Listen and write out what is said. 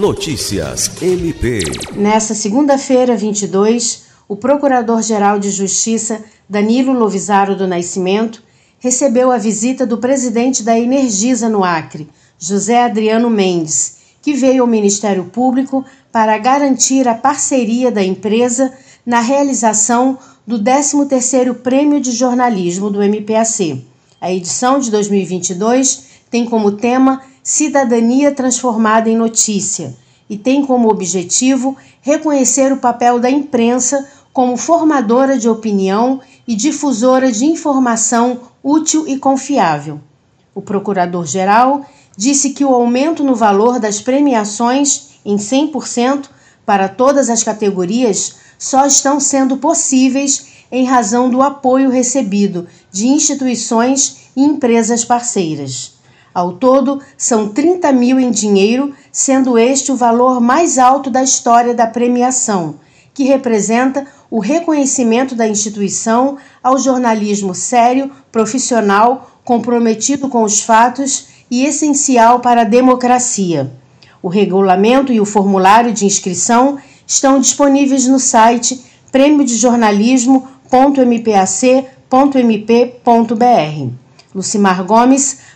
Notícias MP. Nessa segunda-feira, 22, o Procurador-Geral de Justiça, Danilo Lovisaro do Nascimento, recebeu a visita do presidente da Energisa no Acre, José Adriano Mendes, que veio ao Ministério Público para garantir a parceria da empresa na realização do 13º Prêmio de Jornalismo do MPAC. A edição de 2022 tem como tema Cidadania Transformada em Notícia e tem como objetivo reconhecer o papel da imprensa como formadora de opinião e difusora de informação útil e confiável. O procurador-geral disse que o aumento no valor das premiações em 100% para todas as categorias só estão sendo possíveis em razão do apoio recebido de instituições e empresas parceiras. Ao todo, são 30 mil em dinheiro, sendo este o valor mais alto da história da premiação, que representa o reconhecimento da instituição ao jornalismo sério, profissional, comprometido com os fatos e essencial para a democracia. O regulamento e o formulário de inscrição estão disponíveis no site prêmiodejornalismo.mpac.mp.br. Lucimar Gomes,